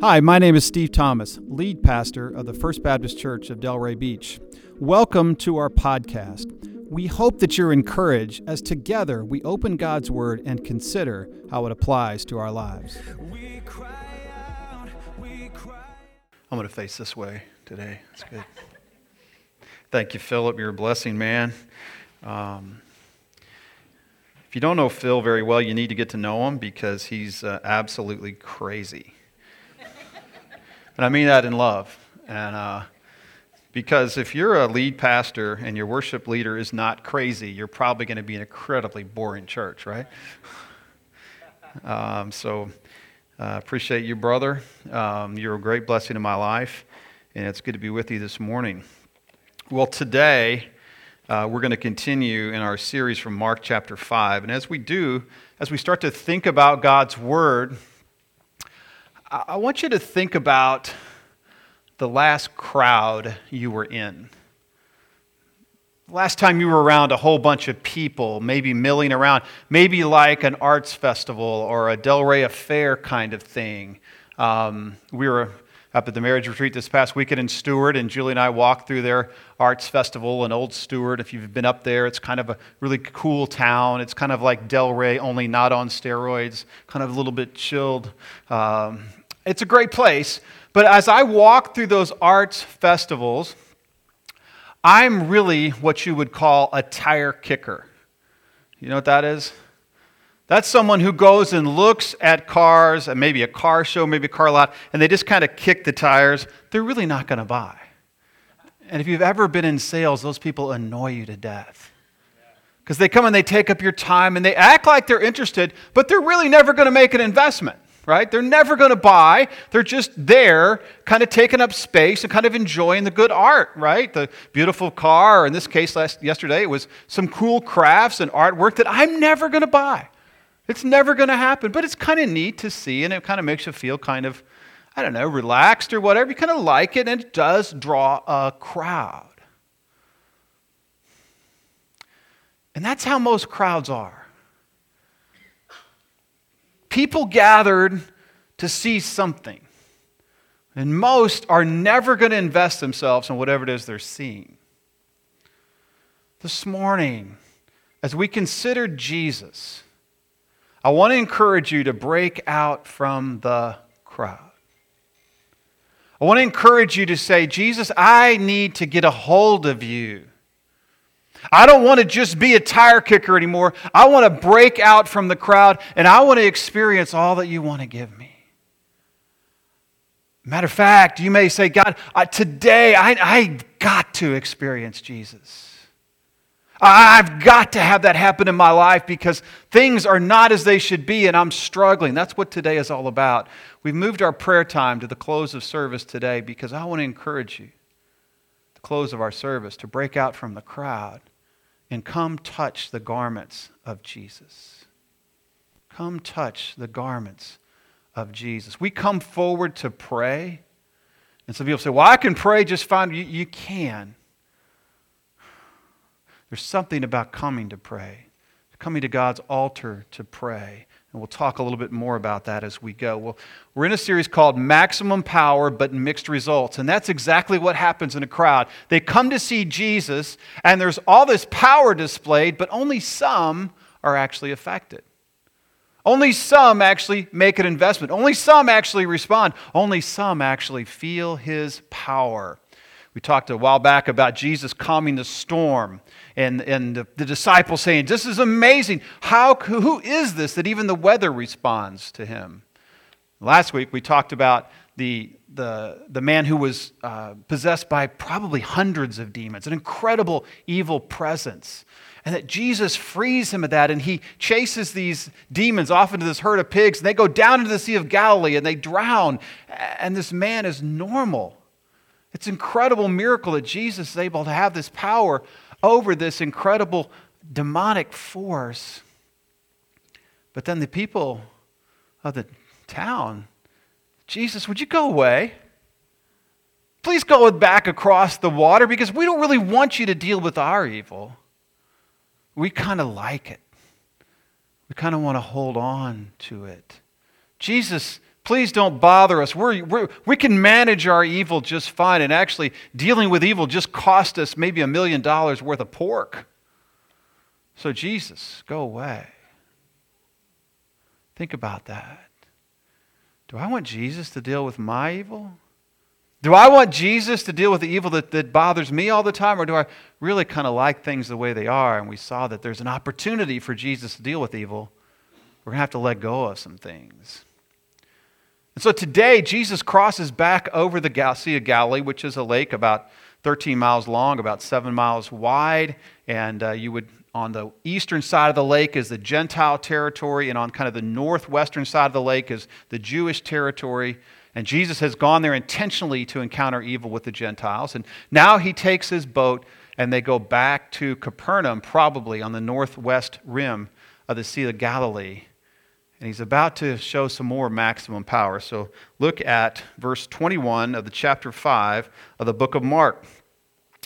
Hi, my name is Steve Thomas, lead pastor of the First Baptist Church of Delray Beach. Welcome to our podcast. We hope that you're encouraged as together we open God's Word and consider how it applies to our lives. I'm going to face this way today. That's good. Thank you, Philip. You're a blessing, man. Um, if you don't know Phil very well, you need to get to know him because he's uh, absolutely crazy. And I mean that in love. And uh, because if you're a lead pastor and your worship leader is not crazy, you're probably going to be an incredibly boring church, right? Um, so uh, appreciate you, brother. Um, you're a great blessing in my life, and it's good to be with you this morning. Well, today uh, we're going to continue in our series from Mark chapter 5. And as we do, as we start to think about God's Word, I want you to think about the last crowd you were in. Last time you were around a whole bunch of people, maybe milling around, maybe like an arts festival or a Delray Affair kind of thing. Um, we were up at the marriage retreat this past weekend in Stuart, and Julie and I walked through their arts festival in Old Stuart. If you've been up there, it's kind of a really cool town. It's kind of like Delray, only not on steroids, kind of a little bit chilled. Um, it's a great place. But as I walk through those arts festivals, I'm really what you would call a tire kicker. You know what that is? That's someone who goes and looks at cars, and maybe a car show, maybe a car lot, and they just kind of kick the tires. They're really not going to buy. And if you've ever been in sales, those people annoy you to death. Because they come and they take up your time and they act like they're interested, but they're really never going to make an investment, right? They're never going to buy. They're just there, kind of taking up space and kind of enjoying the good art, right? The beautiful car, in this case, last, yesterday, it was some cool crafts and artwork that I'm never going to buy. It's never going to happen, but it's kind of neat to see, and it kind of makes you feel kind of, I don't know, relaxed or whatever. You kind of like it, and it does draw a crowd. And that's how most crowds are. People gathered to see something, and most are never going to invest themselves in whatever it is they're seeing. This morning, as we consider Jesus, I want to encourage you to break out from the crowd. I want to encourage you to say, Jesus, I need to get a hold of you. I don't want to just be a tire kicker anymore. I want to break out from the crowd and I want to experience all that you want to give me. Matter of fact, you may say, God, today I, I got to experience Jesus. I've got to have that happen in my life because things are not as they should be and I'm struggling. That's what today is all about. We've moved our prayer time to the close of service today because I want to encourage you, the close of our service, to break out from the crowd and come touch the garments of Jesus. Come touch the garments of Jesus. We come forward to pray. And some people say, Well, I can pray just fine. You, you can. There's something about coming to pray, coming to God's altar to pray. And we'll talk a little bit more about that as we go. Well, we're in a series called Maximum Power but Mixed Results. And that's exactly what happens in a crowd. They come to see Jesus, and there's all this power displayed, but only some are actually affected. Only some actually make an investment. Only some actually respond. Only some actually feel his power. We talked a while back about Jesus calming the storm and, and the, the disciples saying, This is amazing. How, who is this that even the weather responds to him? Last week we talked about the, the, the man who was uh, possessed by probably hundreds of demons, an incredible evil presence. And that Jesus frees him of that, and he chases these demons off into this herd of pigs, and they go down into the Sea of Galilee and they drown. And this man is normal. It's an incredible miracle that Jesus is able to have this power over this incredible demonic force. But then the people of the town, Jesus, would you go away? Please go back across the water because we don't really want you to deal with our evil. We kind of like it. We kind of want to hold on to it. Jesus, please don't bother us. We're, we're, we can manage our evil just fine. And actually, dealing with evil just cost us maybe a million dollars worth of pork. So, Jesus, go away. Think about that. Do I want Jesus to deal with my evil? Do I want Jesus to deal with the evil that, that bothers me all the time, or do I really kind of like things the way they are? And we saw that there's an opportunity for Jesus to deal with evil. We're going to have to let go of some things. And so today, Jesus crosses back over the Sea of Galilee, which is a lake about 13 miles long, about seven miles wide. And uh, you would, on the eastern side of the lake, is the Gentile territory, and on kind of the northwestern side of the lake is the Jewish territory. And Jesus has gone there intentionally to encounter evil with the Gentiles. And now he takes his boat and they go back to Capernaum, probably on the northwest rim of the Sea of Galilee. And he's about to show some more maximum power. So look at verse 21 of the chapter 5 of the book of Mark.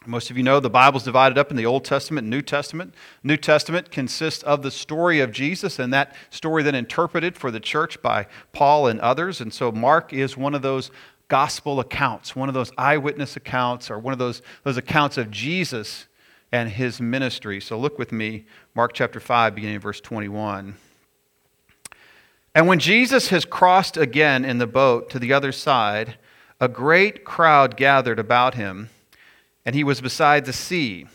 Most of you know the Bible's divided up in the Old Testament and New Testament. New Testament consists of the story of Jesus, and that story then interpreted for the church by Paul and others. And so Mark is one of those gospel accounts, one of those eyewitness accounts, or one of those, those accounts of Jesus and his ministry. So look with me, Mark chapter 5, beginning in verse 21. And when Jesus has crossed again in the boat to the other side, a great crowd gathered about him and he was beside the sea.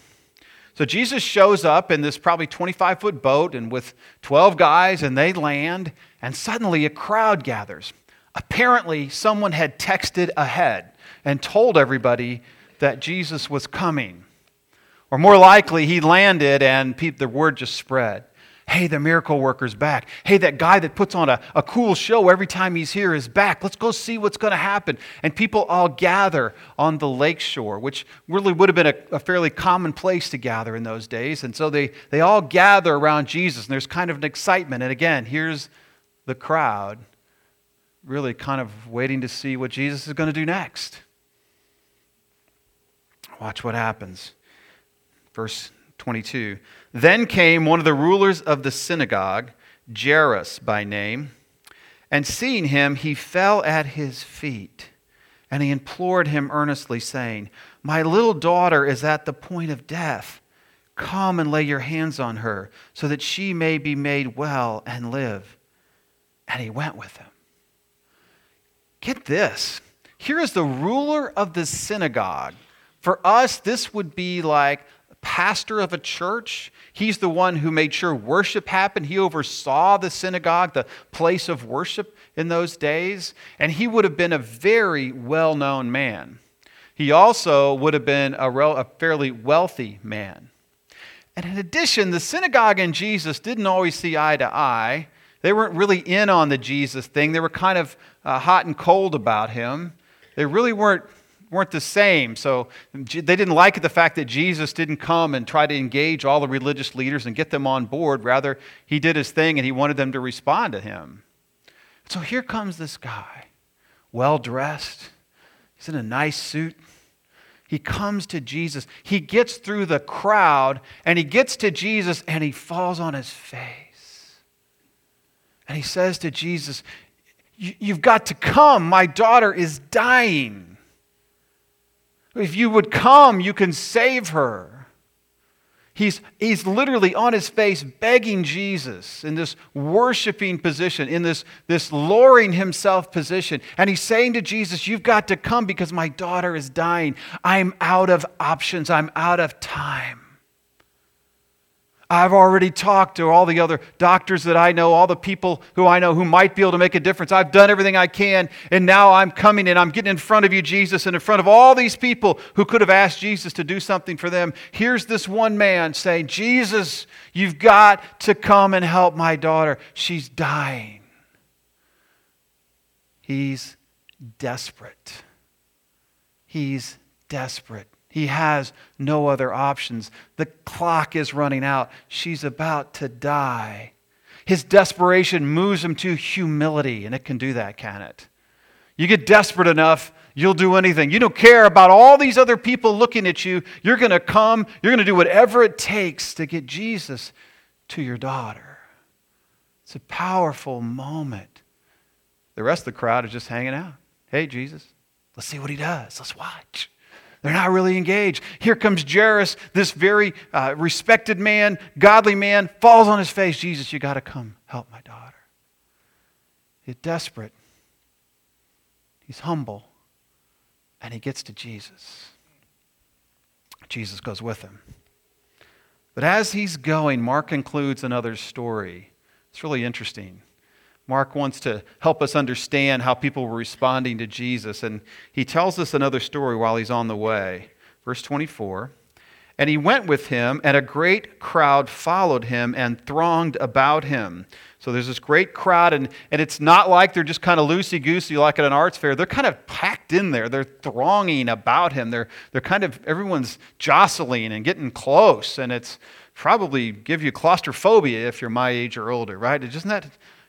So Jesus shows up in this probably 25 foot boat and with 12 guys, and they land, and suddenly a crowd gathers. Apparently, someone had texted ahead and told everybody that Jesus was coming. Or more likely, he landed and the word just spread. Hey, the miracle worker's back. Hey, that guy that puts on a, a cool show every time he's here is back. Let's go see what's going to happen. And people all gather on the lake shore, which really would have been a, a fairly common place to gather in those days. And so they, they all gather around Jesus, and there's kind of an excitement. And again, here's the crowd really kind of waiting to see what Jesus is going to do next. Watch what happens. Verse 22. Then came one of the rulers of the synagogue, Jairus by name, and seeing him, he fell at his feet, and he implored him earnestly, saying, My little daughter is at the point of death. Come and lay your hands on her, so that she may be made well and live. And he went with him. Get this. Here is the ruler of the synagogue. For us, this would be like pastor of a church. He's the one who made sure worship happened. He oversaw the synagogue, the place of worship in those days. And he would have been a very well known man. He also would have been a, rel- a fairly wealthy man. And in addition, the synagogue and Jesus didn't always see eye to eye. They weren't really in on the Jesus thing. They were kind of uh, hot and cold about him. They really weren't weren't the same. So they didn't like the fact that Jesus didn't come and try to engage all the religious leaders and get them on board. Rather, he did his thing and he wanted them to respond to him. So here comes this guy, well dressed. He's in a nice suit. He comes to Jesus. He gets through the crowd and he gets to Jesus and he falls on his face. And he says to Jesus, You've got to come. My daughter is dying. If you would come, you can save her. He's, he's literally on his face begging Jesus in this worshiping position, in this, this lowering himself position. And he's saying to Jesus, You've got to come because my daughter is dying. I'm out of options, I'm out of time. I've already talked to all the other doctors that I know, all the people who I know who might be able to make a difference. I've done everything I can, and now I'm coming and I'm getting in front of you, Jesus, and in front of all these people who could have asked Jesus to do something for them. Here's this one man saying, Jesus, you've got to come and help my daughter. She's dying. He's desperate. He's desperate. He has no other options. The clock is running out. She's about to die. His desperation moves him to humility, and it can do that, can it? You get desperate enough, you'll do anything. You don't care about all these other people looking at you. You're going to come, you're going to do whatever it takes to get Jesus to your daughter. It's a powerful moment The rest of the crowd is just hanging out. Hey, Jesus, let's see what he does. Let's watch. They're not really engaged. Here comes Jairus, this very uh, respected man, godly man, falls on his face. Jesus, you got to come help my daughter. He's desperate. He's humble. And he gets to Jesus. Jesus goes with him. But as he's going, Mark includes another story. It's really interesting. Mark wants to help us understand how people were responding to Jesus, and he tells us another story while he's on the way. Verse 24 And he went with him, and a great crowd followed him and thronged about him. So there's this great crowd, and, and it's not like they're just kind of loosey goosey like at an arts fair. They're kind of packed in there. They're thronging about him. They're, they're kind of, everyone's jostling and getting close, and it's probably give you claustrophobia if you're my age or older, right? Isn't that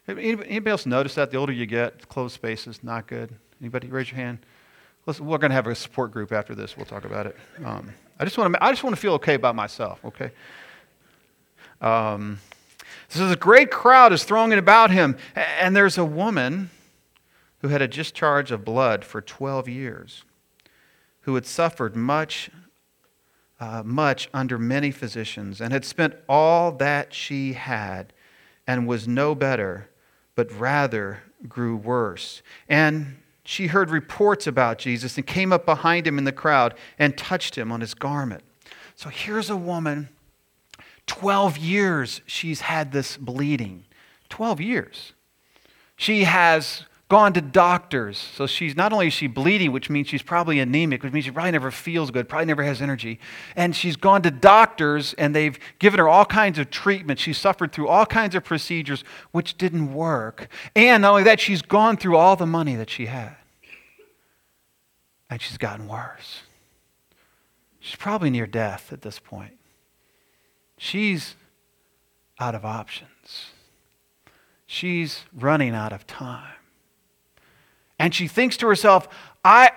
Anybody else notice that? The older you get, closed spaces, not good. Anybody raise your hand? We're going to have a support group after this. We'll talk about it. Um, I just want to. I just want to feel okay about myself. Okay. Um, so this great crowd is thronging about him, and there's a woman who had a discharge of blood for 12 years, who had suffered much, uh, much under many physicians, and had spent all that she had, and was no better but rather grew worse. And she heard reports about Jesus and came up behind him in the crowd and touched him on his garment. So here's a woman, 12 years she's had this bleeding. 12 years. She has gone to doctors. So she's not only is she bleeding, which means she's probably anemic, which means she probably never feels good, probably never has energy. And she's gone to doctors and they've given her all kinds of treatment. She's suffered through all kinds of procedures which didn't work. And not only that, she's gone through all the money that she had. And she's gotten worse. She's probably near death at this point. She's out of options. She's running out of time. And she thinks to herself, I,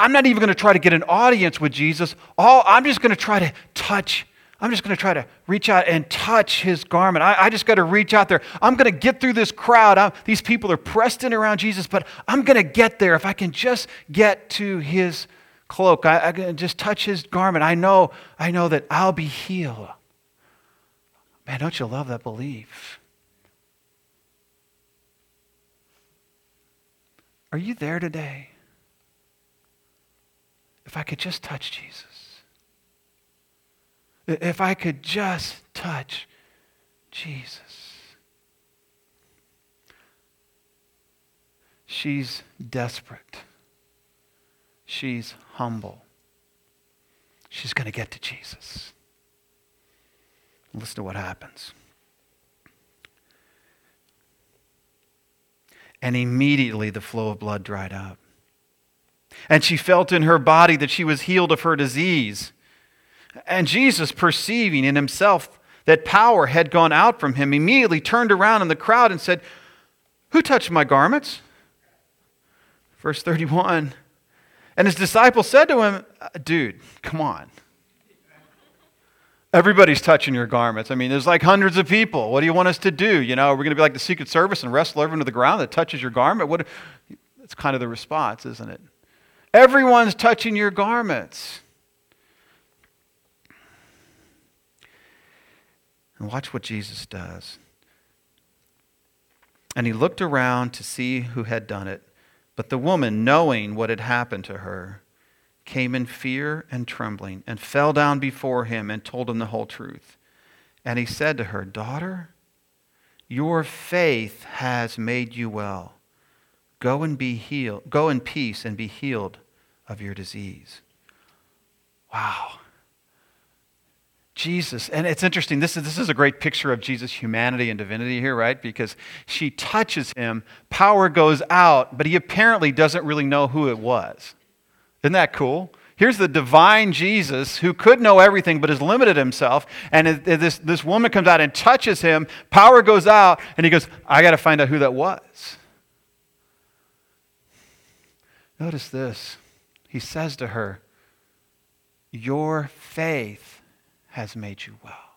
I'm not even going to try to get an audience with Jesus. All, I'm just going to try to touch. I'm just going to try to reach out and touch his garment. I, I just got to reach out there. I'm going to get through this crowd. I'm, these people are pressed in around Jesus, but I'm going to get there if I can just get to his cloak. I, I can just touch his garment. I know, I know that I'll be healed. Man, don't you love that belief? Are you there today? If I could just touch Jesus. If I could just touch Jesus. She's desperate. She's humble. She's going to get to Jesus. Listen to what happens. And immediately the flow of blood dried up. And she felt in her body that she was healed of her disease. And Jesus, perceiving in himself that power had gone out from him, immediately turned around in the crowd and said, Who touched my garments? Verse 31. And his disciples said to him, Dude, come on. Everybody's touching your garments. I mean, there's like hundreds of people. What do you want us to do? You know, we're going to be like the Secret Service and wrestle everyone to the ground that touches your garment? What? That's kind of the response, isn't it? Everyone's touching your garments. And watch what Jesus does. And he looked around to see who had done it. But the woman, knowing what had happened to her, came in fear and trembling and fell down before him and told him the whole truth. And he said to her, Daughter, your faith has made you well. Go and be healed. Go in peace and be healed of your disease. Wow. Jesus, and it's interesting, this is, this is a great picture of Jesus' humanity and divinity here, right? Because she touches him, power goes out, but he apparently doesn't really know who it was. Isn't that cool? Here's the divine Jesus who could know everything but has limited himself. And this, this woman comes out and touches him. Power goes out, and he goes, I got to find out who that was. Notice this. He says to her, Your faith has made you well.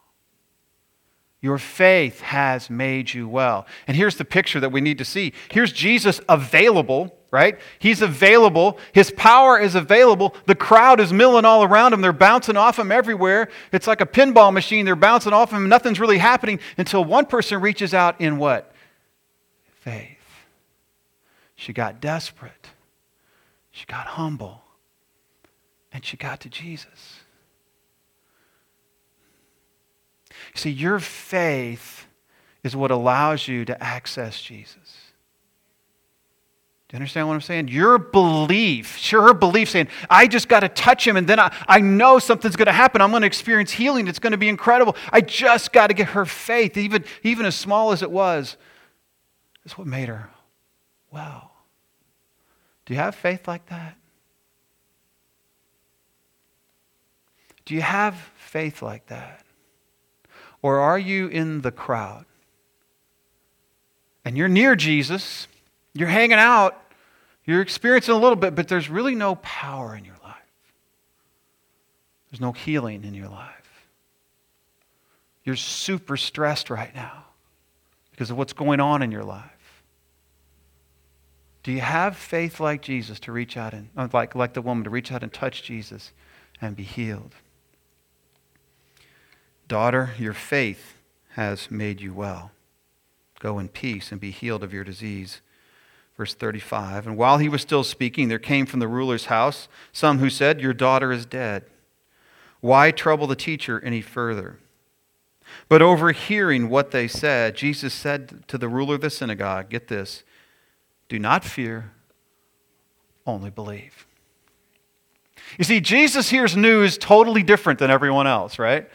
Your faith has made you well. And here's the picture that we need to see. Here's Jesus available, right? He's available. His power is available. The crowd is milling all around him. They're bouncing off him everywhere. It's like a pinball machine. They're bouncing off him. Nothing's really happening until one person reaches out in what? Faith. She got desperate. She got humble. And she got to Jesus. See, your faith is what allows you to access Jesus. Do you understand what I'm saying? Your belief, her belief saying, I just got to touch him and then I, I know something's going to happen. I'm going to experience healing. It's going to be incredible. I just got to get her faith, even, even as small as it was. That's what made her well. Do you have faith like that? Do you have faith like that? Or are you in the crowd? And you're near Jesus, you're hanging out, you're experiencing a little bit, but there's really no power in your life. There's no healing in your life. You're super stressed right now because of what's going on in your life. Do you have faith like Jesus to reach out and, uh, like, like the woman, to reach out and touch Jesus and be healed? Daughter, your faith has made you well. Go in peace and be healed of your disease. Verse 35 And while he was still speaking, there came from the ruler's house some who said, Your daughter is dead. Why trouble the teacher any further? But overhearing what they said, Jesus said to the ruler of the synagogue, Get this, do not fear, only believe. You see, Jesus hears news totally different than everyone else, right?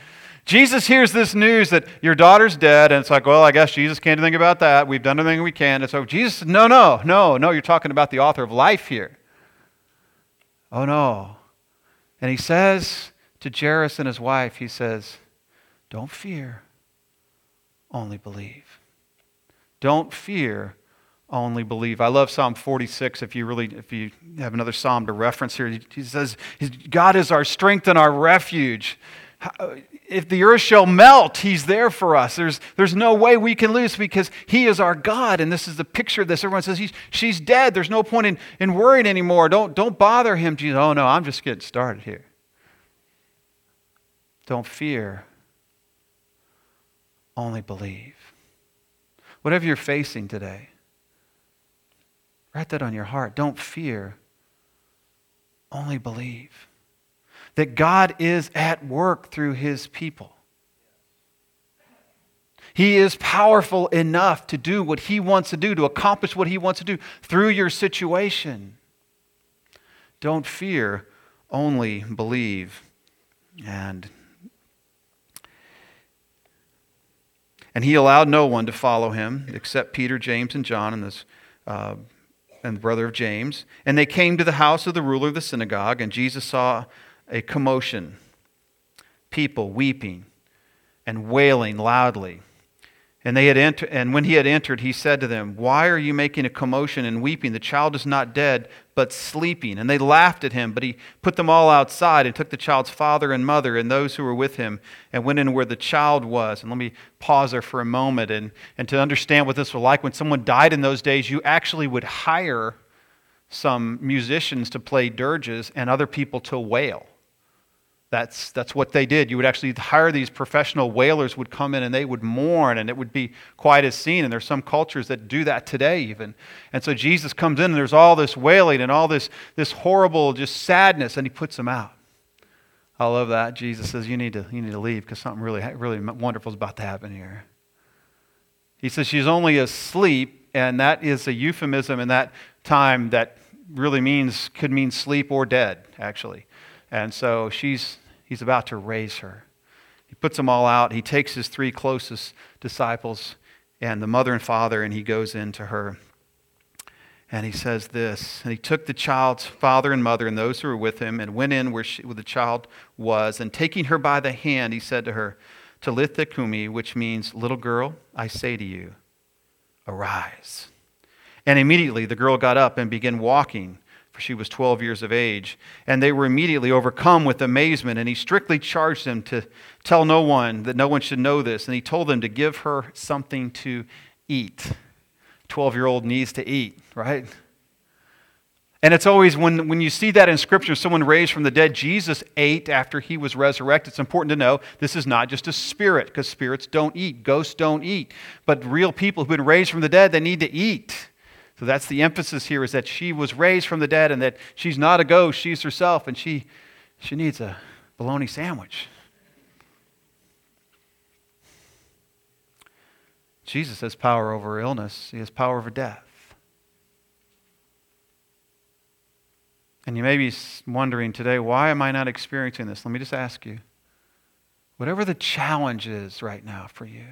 Jesus hears this news that your daughter's dead, and it's like, well, I guess Jesus can't do anything about that. We've done everything we can. And so Jesus says, no, no, no, no, you're talking about the author of life here. Oh, no. And he says to Jairus and his wife, he says, don't fear, only believe. Don't fear, only believe. I love Psalm 46. If you really, if you have another psalm to reference here, he says, God is our strength and our refuge Uh, if the earth shall melt, he's there for us. There's, there's no way we can lose because he is our God. And this is the picture of this. Everyone says, he's, she's dead. There's no point in, in worrying anymore. Don't, don't bother him. Jesus, oh no, I'm just getting started here. Don't fear. Only believe. Whatever you're facing today, write that on your heart. Don't fear. Only believe that God is at work through his people. He is powerful enough to do what he wants to do, to accomplish what he wants to do through your situation. Don't fear, only believe. And and he allowed no one to follow him except Peter, James, and John, and this uh, and the brother of James. And they came to the house of the ruler of the synagogue, and Jesus saw a commotion, people weeping and wailing loudly. And, they had enter- and when he had entered, he said to them, Why are you making a commotion and weeping? The child is not dead, but sleeping. And they laughed at him, but he put them all outside and took the child's father and mother and those who were with him and went in where the child was. And let me pause there for a moment and, and to understand what this was like. When someone died in those days, you actually would hire some musicians to play dirges and other people to wail. That's, that's what they did. You would actually hire these professional wailers would come in and they would mourn and it would be quite a scene. And there's some cultures that do that today even. And so Jesus comes in and there's all this wailing and all this, this horrible just sadness and he puts them out. I love that. Jesus says, you need to, you need to leave because something really, really wonderful is about to happen here. He says she's only asleep and that is a euphemism in that time that really means, could mean sleep or dead actually. And so she's He's about to raise her. He puts them all out. He takes his three closest disciples and the mother and father, and he goes into her. And he says this And he took the child's father and mother and those who were with him and went in where, she, where the child was. And taking her by the hand, he said to her, Talitha Kumi, which means, Little girl, I say to you, arise. And immediately the girl got up and began walking for she was 12 years of age. And they were immediately overcome with amazement, and he strictly charged them to tell no one, that no one should know this. And he told them to give her something to eat. 12 year old needs to eat, right? And it's always when, when you see that in Scripture, someone raised from the dead, Jesus ate after he was resurrected. It's important to know this is not just a spirit, because spirits don't eat, ghosts don't eat. But real people who've been raised from the dead, they need to eat. So that's the emphasis here is that she was raised from the dead and that she's not a ghost, she's herself, and she, she needs a bologna sandwich. Jesus has power over illness, he has power over death. And you may be wondering today, why am I not experiencing this? Let me just ask you. Whatever the challenge is right now for you,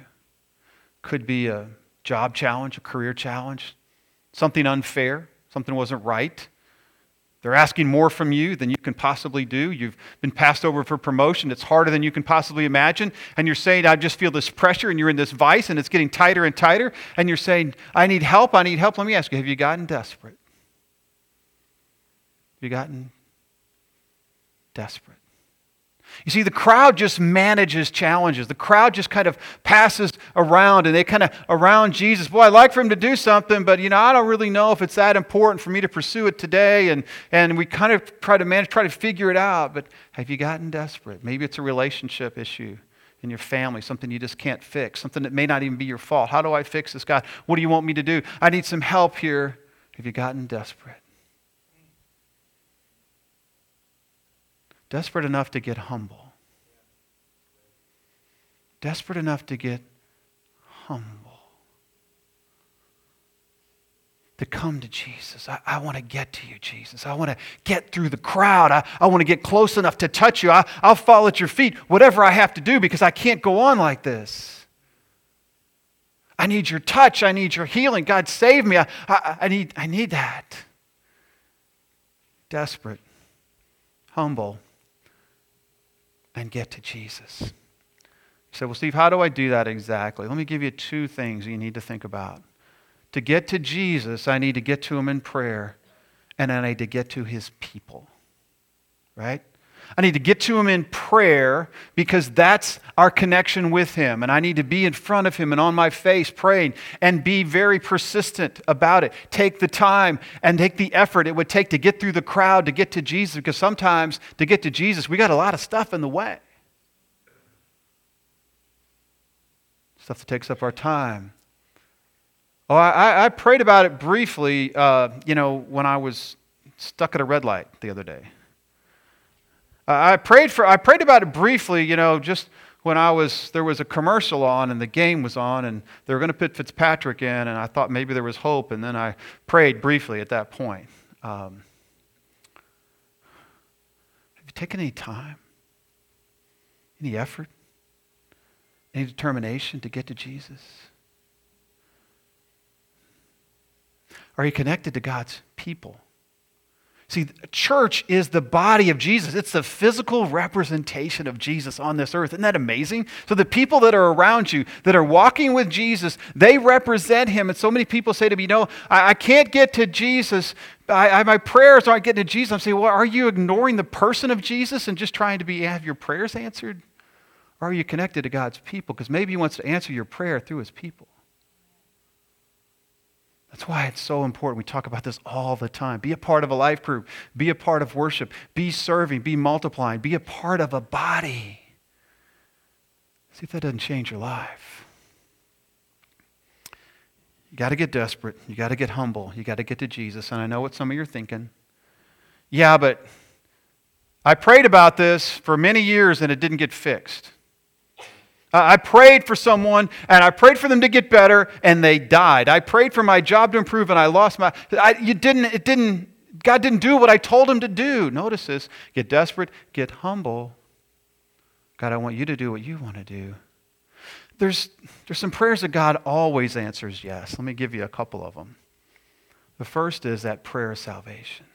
could be a job challenge, a career challenge, something unfair, something wasn't right. They're asking more from you than you can possibly do. You've been passed over for promotion. It's harder than you can possibly imagine. And you're saying, I just feel this pressure, and you're in this vice, and it's getting tighter and tighter. And you're saying, I need help, I need help. Let me ask you, have you gotten desperate? Have you gotten desperate? You see, the crowd just manages challenges. The crowd just kind of passes around and they kind of around Jesus. Boy, I'd like for him to do something, but you know, I don't really know if it's that important for me to pursue it today. And, and we kind of try to manage, try to figure it out. But have you gotten desperate? Maybe it's a relationship issue in your family, something you just can't fix, something that may not even be your fault. How do I fix this, God? What do you want me to do? I need some help here. Have you gotten desperate? Desperate enough to get humble. Desperate enough to get humble. To come to Jesus. I, I want to get to you, Jesus. I want to get through the crowd. I, I want to get close enough to touch you. I, I'll fall at your feet, whatever I have to do, because I can't go on like this. I need your touch. I need your healing. God, save me. I, I, I, need, I need that. Desperate, humble, and get to Jesus. You say, Well, Steve, how do I do that exactly? Let me give you two things you need to think about. To get to Jesus, I need to get to him in prayer, and I need to get to his people. Right? I need to get to him in prayer because that's our connection with him. And I need to be in front of him and on my face praying and be very persistent about it. Take the time and take the effort it would take to get through the crowd to get to Jesus because sometimes to get to Jesus, we got a lot of stuff in the way. Stuff that takes up our time. Oh, I, I prayed about it briefly, uh, you know, when I was stuck at a red light the other day. I prayed for I prayed about it briefly, you know, just when I was there was a commercial on and the game was on and they were going to put Fitzpatrick in and I thought maybe there was hope and then I prayed briefly at that point. Um, have you taken any time, any effort, any determination to get to Jesus? Are you connected to God's people? See, church is the body of Jesus. It's the physical representation of Jesus on this earth. Isn't that amazing? So the people that are around you, that are walking with Jesus, they represent him. And so many people say to me, no, I, I can't get to Jesus. I, I, my prayers aren't getting to Jesus. I'm saying, well, are you ignoring the person of Jesus and just trying to be, have your prayers answered? Or are you connected to God's people? Because maybe he wants to answer your prayer through his people. That's why it's so important. We talk about this all the time. Be a part of a life group, be a part of worship, be serving, be multiplying, be a part of a body. See if that doesn't change your life. You got to get desperate. You got to get humble. You got to get to Jesus. And I know what some of you are thinking. Yeah, but I prayed about this for many years and it didn't get fixed. I prayed for someone and I prayed for them to get better and they died. I prayed for my job to improve and I lost my. I, you didn't, it didn't, God didn't do what I told him to do. Notice this get desperate, get humble. God, I want you to do what you want to do. There's, there's some prayers that God always answers yes. Let me give you a couple of them. The first is that prayer of salvation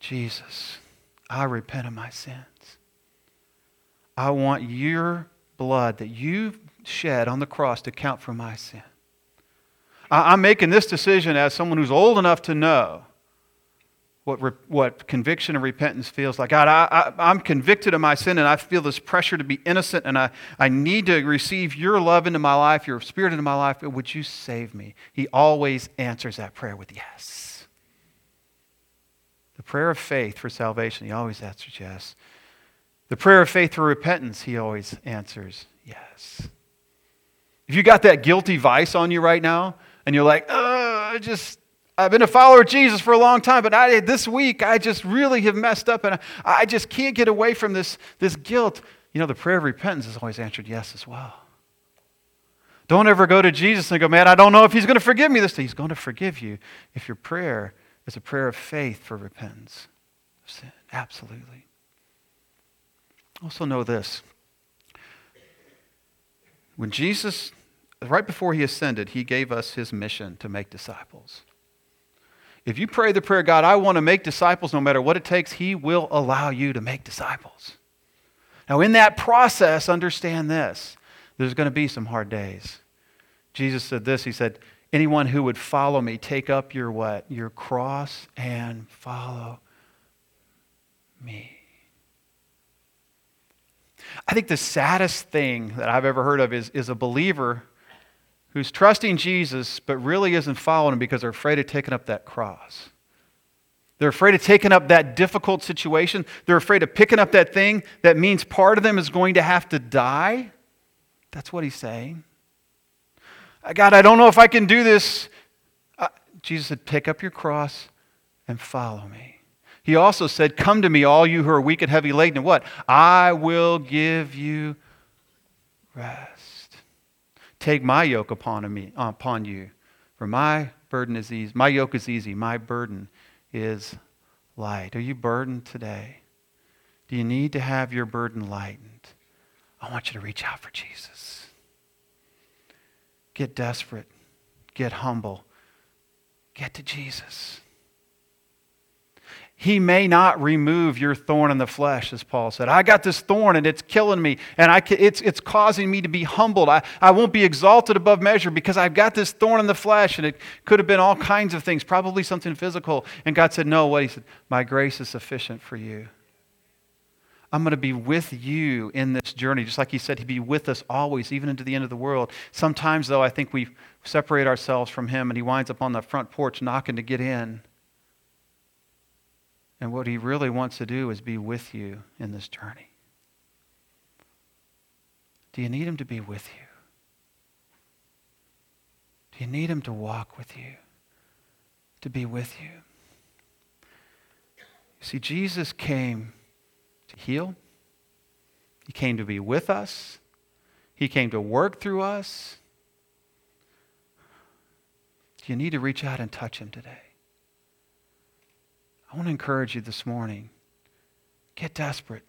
Jesus, I repent of my sins. I want your blood that you've shed on the cross to count for my sin. I'm making this decision as someone who's old enough to know what, re, what conviction and repentance feels like. God, I, I, am convicted of my sin and I feel this pressure to be innocent and I, I need to receive your love into my life, your spirit into my life. Would you save me? He always answers that prayer with yes. The prayer of faith for salvation, he always answers yes. The prayer of faith for repentance, he always answers yes. If you got that guilty vice on you right now and you're like, uh, I just I've been a follower of Jesus for a long time, but I, this week I just really have messed up and I, I just can't get away from this, this guilt. You know, the prayer of repentance is always answered yes as well. Don't ever go to Jesus and go, man, I don't know if he's going to forgive me this day. He's going to forgive you if your prayer is a prayer of faith for repentance of sin. Absolutely. Also, know this. When Jesus, right before he ascended, he gave us his mission to make disciples. If you pray the prayer, God, I want to make disciples no matter what it takes, He will allow you to make disciples. Now, in that process, understand this there's going to be some hard days. Jesus said this He said, Anyone who would follow me, take up your what? Your cross and follow me. I think the saddest thing that I've ever heard of is, is a believer who's trusting Jesus but really isn't following him because they're afraid of taking up that cross. They're afraid of taking up that difficult situation. They're afraid of picking up that thing that means part of them is going to have to die. That's what he's saying. Uh, God, I don't know if I can do this. Uh, Jesus said, Pick up your cross and follow me. He also said, Come to me, all you who are weak and heavy laden, and what? I will give you rest. Take my yoke upon, me, upon you, for my burden is easy. My yoke is easy. My burden is light. Are you burdened today? Do you need to have your burden lightened? I want you to reach out for Jesus. Get desperate. Get humble. Get to Jesus. He may not remove your thorn in the flesh, as Paul said. I got this thorn and it's killing me, and I, it's, it's causing me to be humbled. I, I won't be exalted above measure because I've got this thorn in the flesh, and it could have been all kinds of things, probably something physical. And God said, No, what? He said, My grace is sufficient for you. I'm going to be with you in this journey, just like He said, He'd be with us always, even into the end of the world. Sometimes, though, I think we separate ourselves from Him, and He winds up on the front porch knocking to get in. And what he really wants to do is be with you in this journey. Do you need him to be with you? Do you need him to walk with you? To be with you? You see, Jesus came to heal. He came to be with us. He came to work through us. Do you need to reach out and touch him today? I want to encourage you this morning get desperate,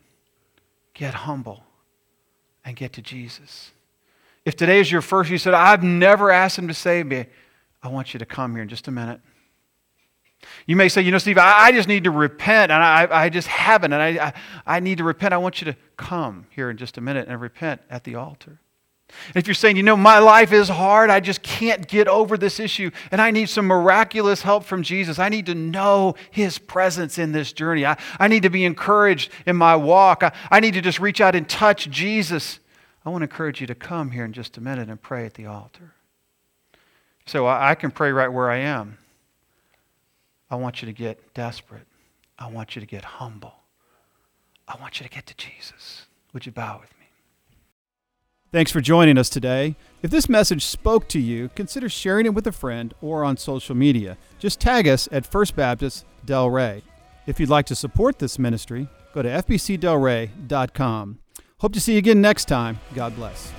get humble, and get to Jesus. If today is your first, you said, I've never asked him to save me, I want you to come here in just a minute. You may say, you know, Steve, I, just need to repent, and I, I just haven't, and I, I, I need to repent. I want you to come here in just a minute and repent at the altar. If you're saying, you know, my life is hard, I just can't get over this issue, and I need some miraculous help from Jesus, I need to know His presence in this journey. I, I need to be encouraged in my walk. I, I need to just reach out and touch Jesus. I want to encourage you to come here in just a minute and pray at the altar. So I, I can pray right where I am. I want you to get desperate. I want you to get humble. I want you to get to Jesus. Would you bow with me? Thanks for joining us today. If this message spoke to you, consider sharing it with a friend or on social media. Just tag us at First Baptist Delray. If you'd like to support this ministry, go to fbcdelray.com. Hope to see you again next time. God bless.